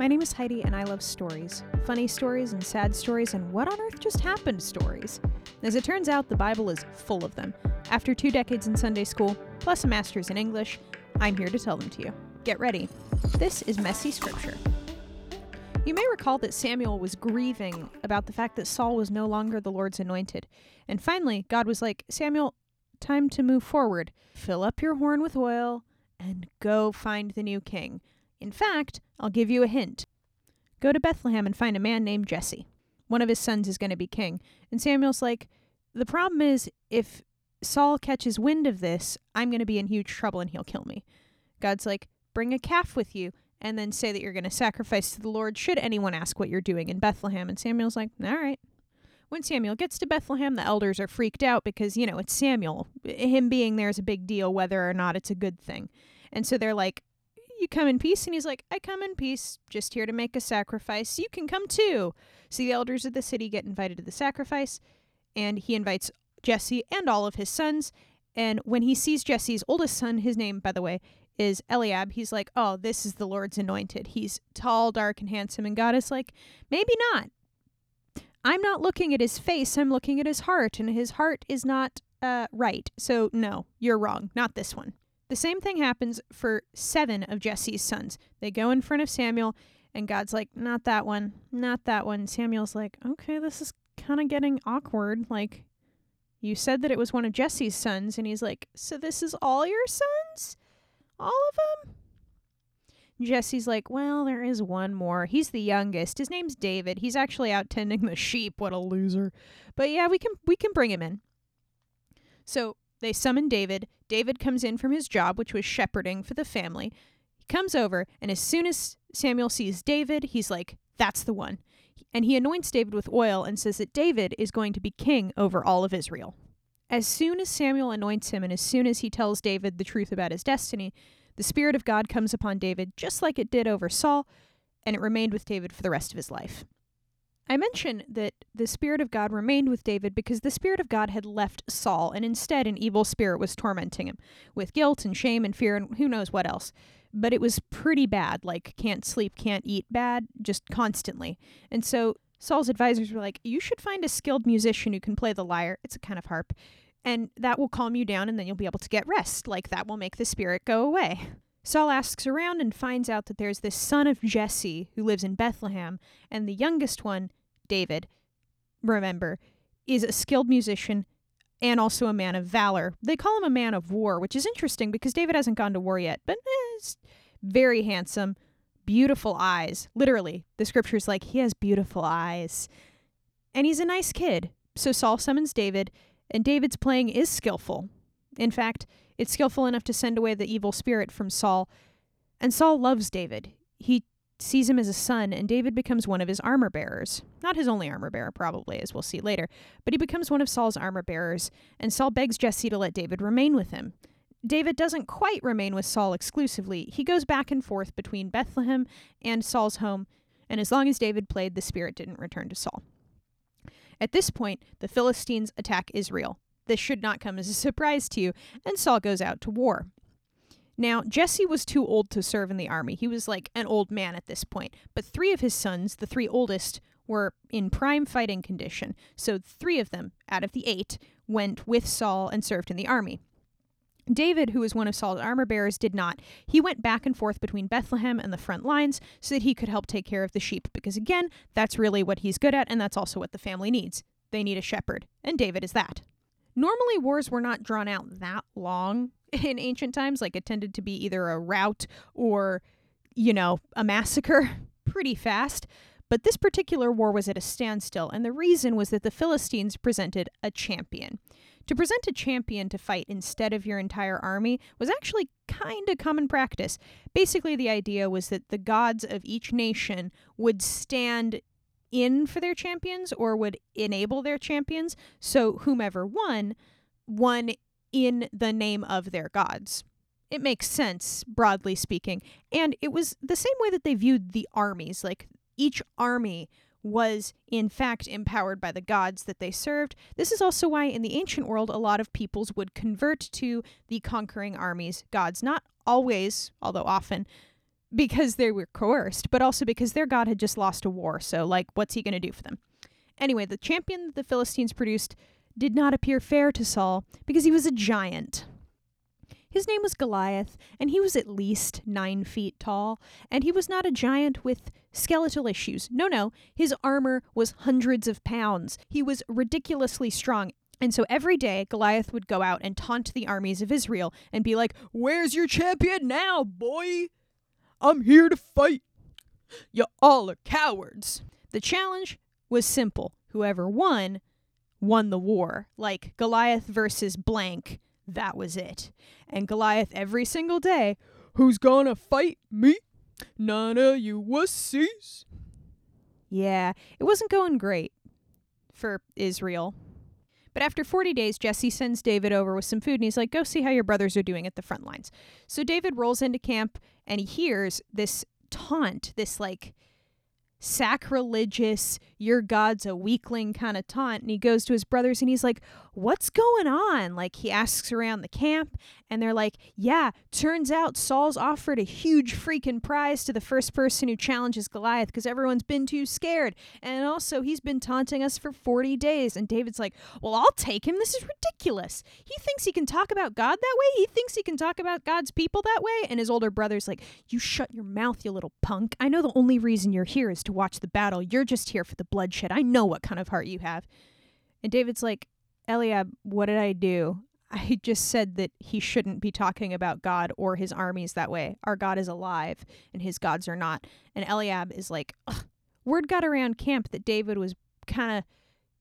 My name is Heidi, and I love stories funny stories and sad stories, and what on earth just happened stories. As it turns out, the Bible is full of them. After two decades in Sunday school, plus a master's in English, I'm here to tell them to you. Get ready. This is Messy Scripture. You may recall that Samuel was grieving about the fact that Saul was no longer the Lord's anointed. And finally, God was like, Samuel, time to move forward. Fill up your horn with oil and go find the new king. In fact, I'll give you a hint. Go to Bethlehem and find a man named Jesse. One of his sons is going to be king. And Samuel's like, The problem is, if Saul catches wind of this, I'm going to be in huge trouble and he'll kill me. God's like, Bring a calf with you and then say that you're going to sacrifice to the Lord should anyone ask what you're doing in Bethlehem. And Samuel's like, All right. When Samuel gets to Bethlehem, the elders are freaked out because, you know, it's Samuel. Him being there is a big deal, whether or not it's a good thing. And so they're like, you come in peace? And he's like, I come in peace, just here to make a sacrifice. You can come too. So the elders of the city get invited to the sacrifice, and he invites Jesse and all of his sons. And when he sees Jesse's oldest son, his name, by the way, is Eliab, he's like, Oh, this is the Lord's anointed. He's tall, dark, and handsome. And God is like, Maybe not. I'm not looking at his face, I'm looking at his heart, and his heart is not uh, right. So, no, you're wrong. Not this one. The same thing happens for seven of Jesse's sons. They go in front of Samuel, and God's like, Not that one, not that one. Samuel's like, Okay, this is kind of getting awkward. Like, you said that it was one of Jesse's sons, and he's like, So this is all your sons? All of them? Jesse's like, Well, there is one more. He's the youngest. His name's David. He's actually out tending the sheep. What a loser. But yeah, we can we can bring him in. So they summon David. David comes in from his job, which was shepherding for the family. He comes over, and as soon as Samuel sees David, he's like, That's the one. And he anoints David with oil and says that David is going to be king over all of Israel. As soon as Samuel anoints him, and as soon as he tells David the truth about his destiny, the Spirit of God comes upon David just like it did over Saul, and it remained with David for the rest of his life. I mention that the Spirit of God remained with David because the Spirit of God had left Saul, and instead an evil spirit was tormenting him with guilt and shame and fear and who knows what else. But it was pretty bad, like can't sleep, can't eat bad, just constantly. And so Saul's advisors were like, You should find a skilled musician who can play the lyre. It's a kind of harp. And that will calm you down, and then you'll be able to get rest. Like that will make the spirit go away. Saul asks around and finds out that there's this son of Jesse who lives in Bethlehem, and the youngest one David, remember, is a skilled musician and also a man of valor. They call him a man of war, which is interesting because David hasn't gone to war yet, but eh, is very handsome, beautiful eyes. Literally, the scripture's like he has beautiful eyes. And he's a nice kid. So Saul summons David, and David's playing is skillful. In fact, it's skillful enough to send away the evil spirit from Saul. And Saul loves David. He sees him as a son, and David becomes one of his armor bearers. Not his only armor bearer, probably, as we'll see later, but he becomes one of Saul's armor bearers, and Saul begs Jesse to let David remain with him. David doesn't quite remain with Saul exclusively. He goes back and forth between Bethlehem and Saul's home, and as long as David played, the spirit didn't return to Saul. At this point, the Philistines attack Israel. This should not come as a surprise to you, and Saul goes out to war. Now, Jesse was too old to serve in the army. He was like an old man at this point. But three of his sons, the three oldest, were in prime fighting condition. So three of them, out of the eight, went with Saul and served in the army. David, who was one of Saul's armor bearers, did not. He went back and forth between Bethlehem and the front lines so that he could help take care of the sheep, because again, that's really what he's good at, and that's also what the family needs. They need a shepherd, and David is that. Normally, wars were not drawn out that long in ancient times. Like it tended to be either a rout or, you know, a massacre pretty fast. But this particular war was at a standstill, and the reason was that the Philistines presented a champion. To present a champion to fight instead of your entire army was actually kind of common practice. Basically, the idea was that the gods of each nation would stand in for their champions or would enable their champions. So, whomever won, won in the name of their gods. It makes sense, broadly speaking. And it was the same way that they viewed the armies. Like each army was, in fact, empowered by the gods that they served. This is also why, in the ancient world, a lot of peoples would convert to the conquering armies' gods. Not always, although often, because they were coerced, but also because their God had just lost a war. So, like, what's he going to do for them? Anyway, the champion that the Philistines produced did not appear fair to Saul because he was a giant. His name was Goliath, and he was at least nine feet tall, and he was not a giant with skeletal issues. No, no, his armor was hundreds of pounds. He was ridiculously strong. And so every day, Goliath would go out and taunt the armies of Israel and be like, Where's your champion now, boy? I'm here to fight. You all are cowards. The challenge was simple. Whoever won, won the war. Like Goliath versus blank, that was it. And Goliath every single day, who's gonna fight me? None of you wussies. Yeah, it wasn't going great for Israel. But after 40 days, Jesse sends David over with some food and he's like, Go see how your brothers are doing at the front lines. So David rolls into camp and he hears this taunt, this like sacrilegious, your God's a weakling kind of taunt. And he goes to his brothers and he's like, What's going on? Like, he asks around the camp, and they're like, Yeah, turns out Saul's offered a huge freaking prize to the first person who challenges Goliath because everyone's been too scared. And also, he's been taunting us for 40 days. And David's like, Well, I'll take him. This is ridiculous. He thinks he can talk about God that way. He thinks he can talk about God's people that way. And his older brother's like, You shut your mouth, you little punk. I know the only reason you're here is to watch the battle. You're just here for the bloodshed. I know what kind of heart you have. And David's like, Eliab, what did I do? I just said that he shouldn't be talking about God or his armies that way. Our God is alive and his gods are not. And Eliab is like, word got around camp that David was kind of,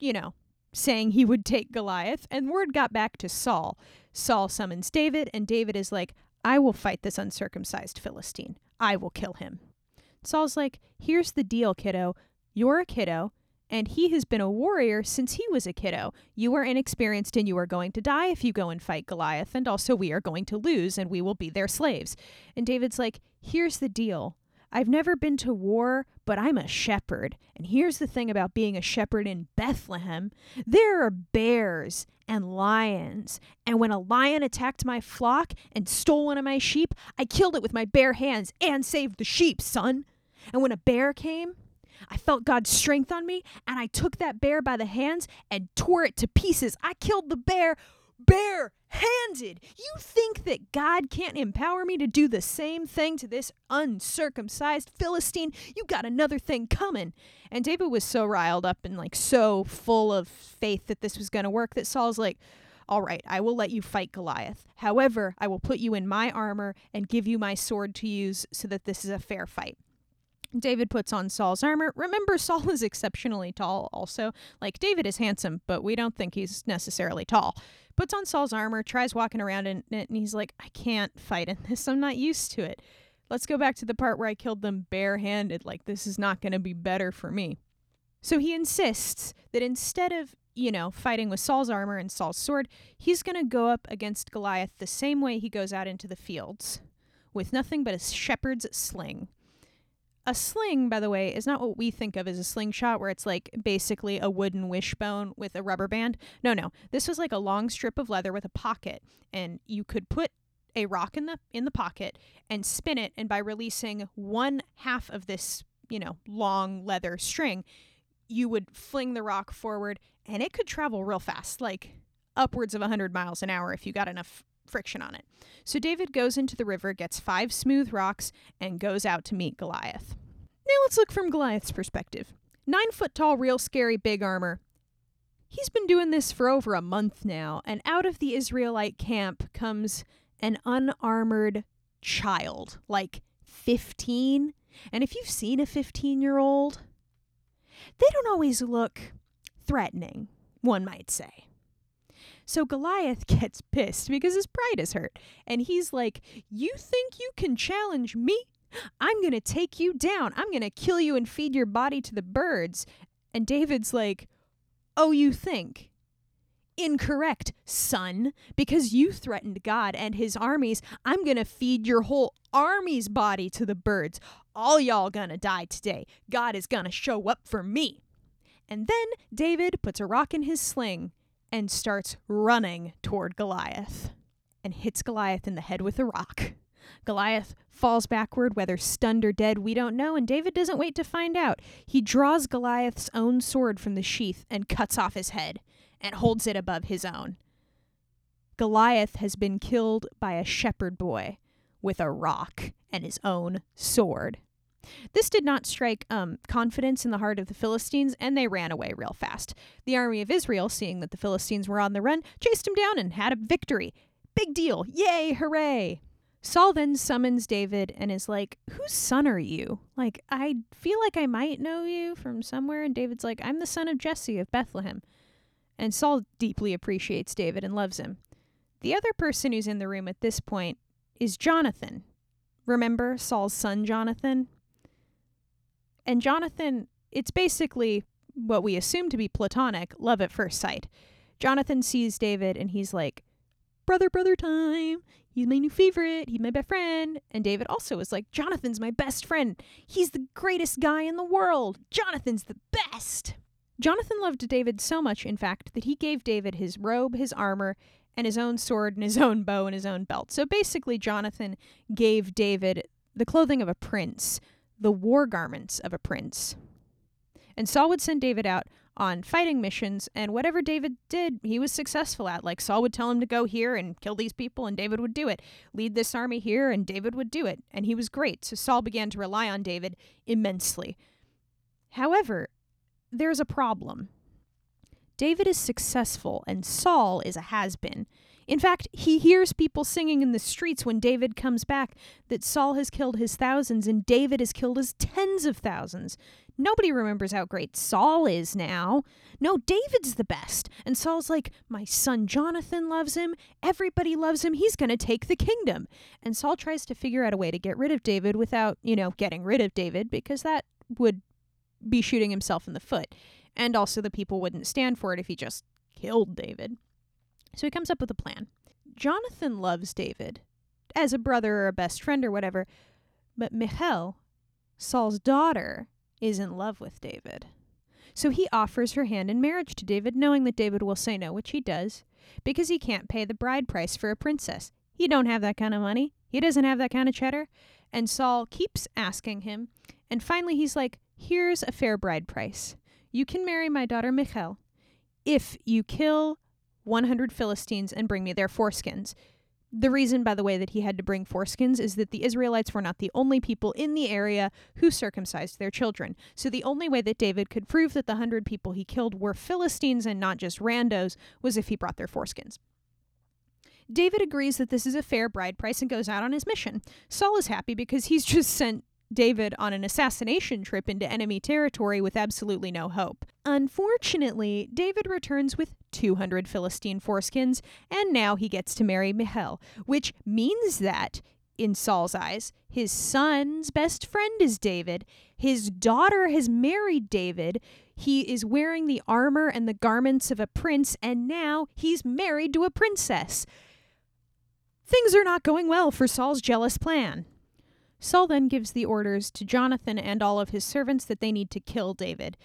you know, saying he would take Goliath. And word got back to Saul. Saul summons David, and David is like, I will fight this uncircumcised Philistine. I will kill him. Saul's like, Here's the deal, kiddo. You're a kiddo and he has been a warrior since he was a kiddo. You are inexperienced and you are going to die if you go and fight Goliath, and also we are going to lose and we will be their slaves. And David's like, Here's the deal. I've never been to war, but I'm a shepherd. And here's the thing about being a shepherd in Bethlehem there are bears and lions. And when a lion attacked my flock and stole one of my sheep, I killed it with my bare hands and saved the sheep, son. And when a bear came, I felt God's strength on me, and I took that bear by the hands and tore it to pieces. I killed the bear bare handed. You think that God can't empower me to do the same thing to this uncircumcised Philistine? You got another thing coming. And David was so riled up and like so full of faith that this was going to work that Saul's like, all right, I will let you fight Goliath. However, I will put you in my armor and give you my sword to use so that this is a fair fight. David puts on Saul's armor. Remember, Saul is exceptionally tall, also. Like, David is handsome, but we don't think he's necessarily tall. Puts on Saul's armor, tries walking around in it, and he's like, I can't fight in this. I'm not used to it. Let's go back to the part where I killed them barehanded. Like, this is not going to be better for me. So he insists that instead of, you know, fighting with Saul's armor and Saul's sword, he's going to go up against Goliath the same way he goes out into the fields with nothing but a shepherd's sling. A sling, by the way, is not what we think of as a slingshot, where it's like basically a wooden wishbone with a rubber band. No, no. This was like a long strip of leather with a pocket, and you could put a rock in the in the pocket and spin it, and by releasing one half of this, you know, long leather string, you would fling the rock forward, and it could travel real fast, like upwards of 100 miles an hour if you got enough friction on it. So David goes into the river, gets five smooth rocks, and goes out to meet Goliath. Now let's look from Goliath's perspective. Nine foot tall, real scary, big armor. He's been doing this for over a month now, and out of the Israelite camp comes an unarmored child, like 15. And if you've seen a 15 year old, they don't always look threatening, one might say. So Goliath gets pissed because his pride is hurt. And he's like, You think you can challenge me? I'm going to take you down. I'm going to kill you and feed your body to the birds. And David's like, Oh, you think? Incorrect, son. Because you threatened God and his armies, I'm going to feed your whole army's body to the birds. All y'all gonna die today. God is gonna show up for me. And then David puts a rock in his sling and starts running toward Goliath and hits Goliath in the head with a rock. Goliath falls backward, whether stunned or dead, we don't know, and David doesn't wait to find out. He draws Goliath's own sword from the sheath and cuts off his head and holds it above his own. Goliath has been killed by a shepherd boy with a rock and his own sword. This did not strike um, confidence in the heart of the Philistines, and they ran away real fast. The army of Israel, seeing that the Philistines were on the run, chased him down and had a victory. Big deal! Yay! Hooray! Saul then summons David and is like, Whose son are you? Like, I feel like I might know you from somewhere. And David's like, I'm the son of Jesse of Bethlehem. And Saul deeply appreciates David and loves him. The other person who's in the room at this point is Jonathan. Remember Saul's son, Jonathan? And Jonathan, it's basically what we assume to be platonic love at first sight. Jonathan sees David and he's like, Brother, brother time. He's my new favorite. He's my best friend. And David also is like, Jonathan's my best friend. He's the greatest guy in the world. Jonathan's the best. Jonathan loved David so much, in fact, that he gave David his robe, his armor, and his own sword, and his own bow, and his own belt. So basically, Jonathan gave David the clothing of a prince, the war garments of a prince. And Saul would send David out on fighting missions, and whatever David did, he was successful at. Like Saul would tell him to go here and kill these people, and David would do it. Lead this army here, and David would do it. And he was great. So Saul began to rely on David immensely. However, there's a problem. David is successful, and Saul is a has been. In fact, he hears people singing in the streets when David comes back that Saul has killed his thousands and David has killed his tens of thousands. Nobody remembers how great Saul is now. No, David's the best. And Saul's like, My son Jonathan loves him. Everybody loves him. He's going to take the kingdom. And Saul tries to figure out a way to get rid of David without, you know, getting rid of David because that would be shooting himself in the foot. And also, the people wouldn't stand for it if he just killed David. So he comes up with a plan. Jonathan loves David as a brother or a best friend or whatever, but Michal, Saul's daughter, is in love with David. So he offers her hand in marriage to David, knowing that David will say no, which he does, because he can't pay the bride price for a princess. He don't have that kind of money. He doesn't have that kind of cheddar. And Saul keeps asking him, and finally he's like, "Here's a fair bride price. You can marry my daughter Michal if you kill 100 Philistines and bring me their foreskins. The reason, by the way, that he had to bring foreskins is that the Israelites were not the only people in the area who circumcised their children. So the only way that David could prove that the hundred people he killed were Philistines and not just randos was if he brought their foreskins. David agrees that this is a fair bride price and goes out on his mission. Saul is happy because he's just sent David on an assassination trip into enemy territory with absolutely no hope. Unfortunately, David returns with 200 Philistine foreskins, and now he gets to marry Michal, which means that, in Saul's eyes, his son's best friend is David. His daughter has married David. He is wearing the armor and the garments of a prince, and now he's married to a princess. Things are not going well for Saul's jealous plan. Saul then gives the orders to Jonathan and all of his servants that they need to kill David.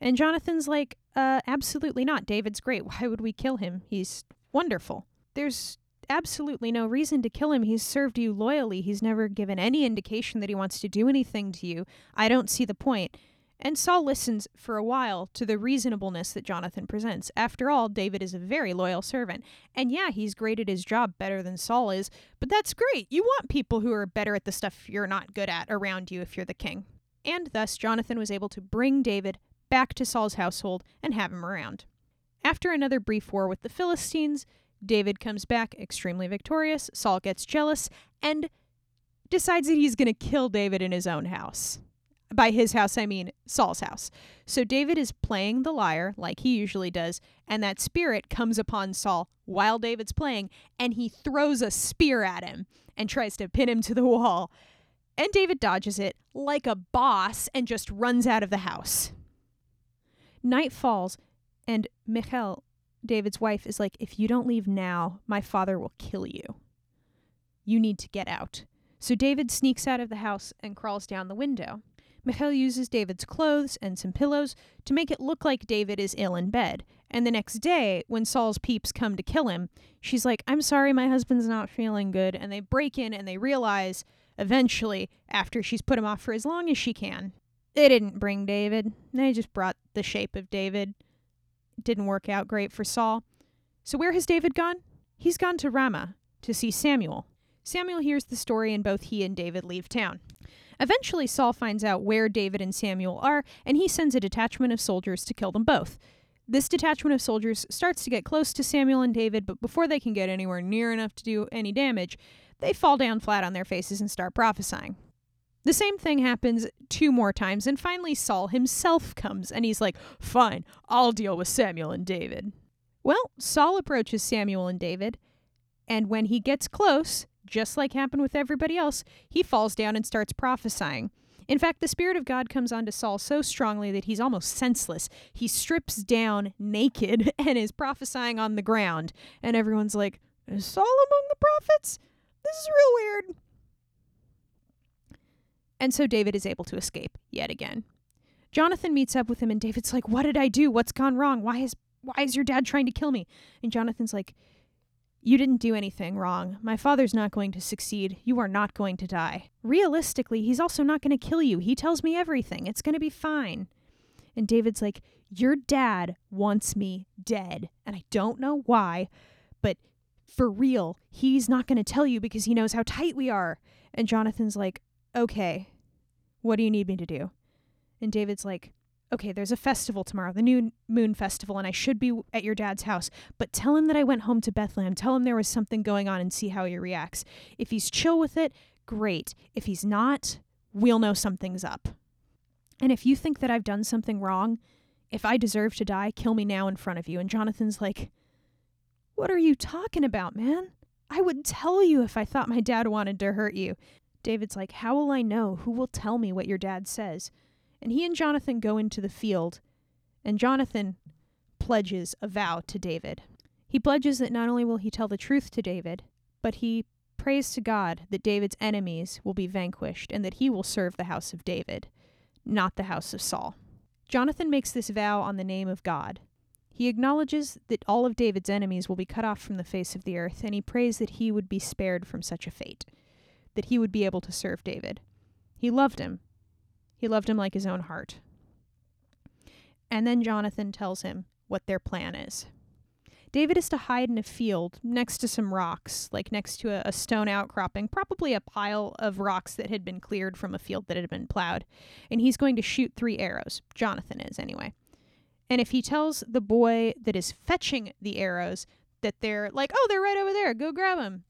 And Jonathan's like, uh, absolutely not. David's great. Why would we kill him? He's wonderful. There's absolutely no reason to kill him. He's served you loyally. He's never given any indication that he wants to do anything to you. I don't see the point. And Saul listens for a while to the reasonableness that Jonathan presents. After all, David is a very loyal servant. And yeah, he's great at his job better than Saul is, but that's great. You want people who are better at the stuff you're not good at around you if you're the king. And thus, Jonathan was able to bring David back to Saul's household and have him around. After another brief war with the Philistines, David comes back extremely victorious. Saul gets jealous and decides that he's going to kill David in his own house. By his house, I mean Saul's house. So David is playing the lyre like he usually does, and that spirit comes upon Saul while David's playing, and he throws a spear at him and tries to pin him to the wall. And David dodges it like a boss and just runs out of the house. Night falls, and Michal, David's wife, is like, If you don't leave now, my father will kill you. You need to get out. So David sneaks out of the house and crawls down the window. Michal uses David's clothes and some pillows to make it look like David is ill in bed. And the next day, when Saul's peeps come to kill him, she's like, I'm sorry, my husband's not feeling good. And they break in and they realize, eventually, after she's put him off for as long as she can, they didn't bring David. They just brought the shape of David. It didn't work out great for Saul. So, where has David gone? He's gone to Ramah to see Samuel. Samuel hears the story, and both he and David leave town. Eventually, Saul finds out where David and Samuel are, and he sends a detachment of soldiers to kill them both. This detachment of soldiers starts to get close to Samuel and David, but before they can get anywhere near enough to do any damage, they fall down flat on their faces and start prophesying. The same thing happens two more times, and finally Saul himself comes and he's like, Fine, I'll deal with Samuel and David. Well, Saul approaches Samuel and David, and when he gets close, just like happened with everybody else, he falls down and starts prophesying. In fact, the Spirit of God comes onto Saul so strongly that he's almost senseless. He strips down naked and is prophesying on the ground. And everyone's like, Is Saul among the prophets? This is real weird. And so David is able to escape yet again. Jonathan meets up with him and David's like, "What did I do? What's gone wrong? Why is why is your dad trying to kill me?" And Jonathan's like, "You didn't do anything wrong. My father's not going to succeed. You are not going to die. Realistically, he's also not going to kill you. He tells me everything. It's going to be fine." And David's like, "Your dad wants me dead, and I don't know why, but for real, he's not going to tell you because he knows how tight we are." And Jonathan's like, "Okay, what do you need me to do? And David's like, Okay, there's a festival tomorrow, the new moon festival, and I should be at your dad's house. But tell him that I went home to Bethlehem. Tell him there was something going on and see how he reacts. If he's chill with it, great. If he's not, we'll know something's up. And if you think that I've done something wrong, if I deserve to die, kill me now in front of you. And Jonathan's like, What are you talking about, man? I would tell you if I thought my dad wanted to hurt you. David's like, How will I know? Who will tell me what your dad says? And he and Jonathan go into the field, and Jonathan pledges a vow to David. He pledges that not only will he tell the truth to David, but he prays to God that David's enemies will be vanquished and that he will serve the house of David, not the house of Saul. Jonathan makes this vow on the name of God. He acknowledges that all of David's enemies will be cut off from the face of the earth, and he prays that he would be spared from such a fate that he would be able to serve David. He loved him. He loved him like his own heart. And then Jonathan tells him what their plan is. David is to hide in a field next to some rocks, like next to a, a, stone outcropping, probably a pile of rocks that had been cleared from a field that had been plowed. And he's going to shoot three arrows. Jonathan is, anyway. And if he tells the boy that is fetching the arrows that they're like, oh, they're right over there, go grab them,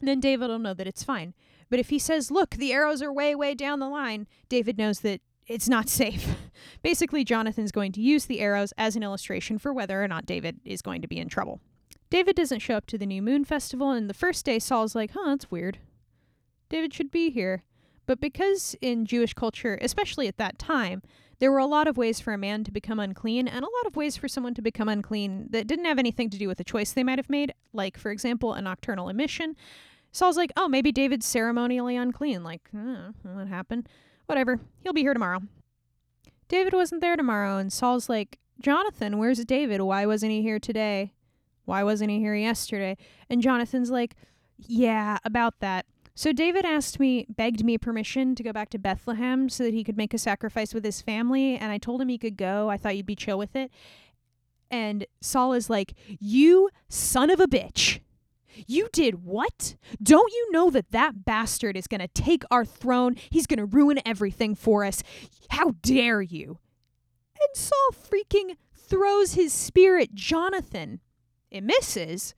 then David will know that it's fine. But if he says, look, the arrows are way, way down the line, David knows that it's not safe. Basically, Jonathan's going to use the arrows as an illustration for whether or not David is going to be in trouble. David doesn't show up to the new moon festival, and the first day Saul's like, huh, that's weird. David should be here. But because in Jewish culture, especially at that time, there were a lot of ways for a man to become unclean and a lot of ways for someone to become unclean that didn't have anything to do with the choice they might have made, like, for example, a nocturnal emission, Saul's like, oh, maybe David's ceremonially unclean. Like, uh, what happened? Whatever. He'll be here tomorrow. David wasn't there tomorrow, and Saul's like, Jonathan, where's David? Why wasn't he here today? Why wasn't he here yesterday? And Jonathan's like, yeah, about that. So David asked me, begged me permission to go back to Bethlehem so that he could make a sacrifice with his family, and I told him he could go. I thought you'd be chill with it. And Saul is like, You son of a bitch. You did what? Don't you know that that bastard is going to take our throne? He's going to ruin everything for us. How dare you? And Saul freaking throws his spear at Jonathan. It misses.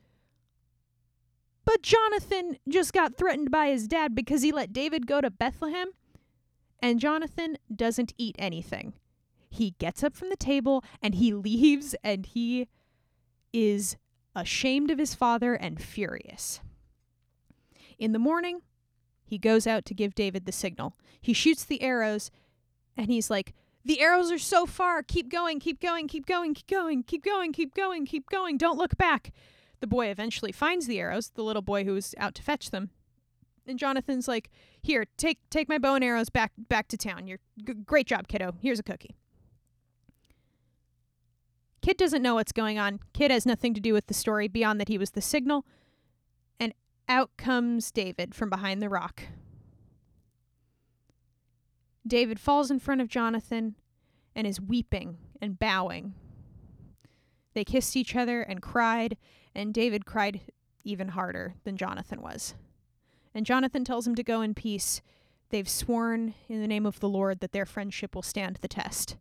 But Jonathan just got threatened by his dad because he let David go to Bethlehem. And Jonathan doesn't eat anything. He gets up from the table and he leaves and he is ashamed of his father and furious. In the morning, he goes out to give David the signal. He shoots the arrows, and he's like, The arrows are so far. Keep going, keep going, keep going, keep going, keep going, keep going, keep going. Don't look back. The boy eventually finds the arrows, the little boy who was out to fetch them. And Jonathan's like, "Here, take take my bow and arrows back back to town. You're g- great job, kiddo. Here's a cookie." Kit doesn't know what's going on. Kid has nothing to do with the story beyond that he was the signal. And out comes David from behind the rock. David falls in front of Jonathan and is weeping and bowing. They kissed each other and cried, and David cried even harder than Jonathan was. And Jonathan tells him to go in peace. They've sworn in the name of the Lord that their friendship will stand the test.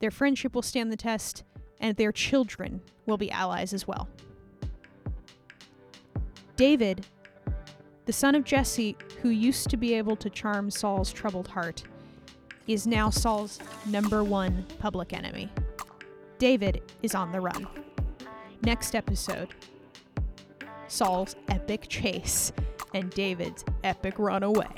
Their friendship will stand the test, and their children will be allies as well. David, the son of Jesse, who used to be able to charm Saul's troubled heart, is now Saul's number one public enemy. David is on the run. Next episode Saul's epic chase and David's epic run away.